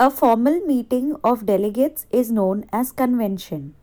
A formal meeting of delegates is known as convention.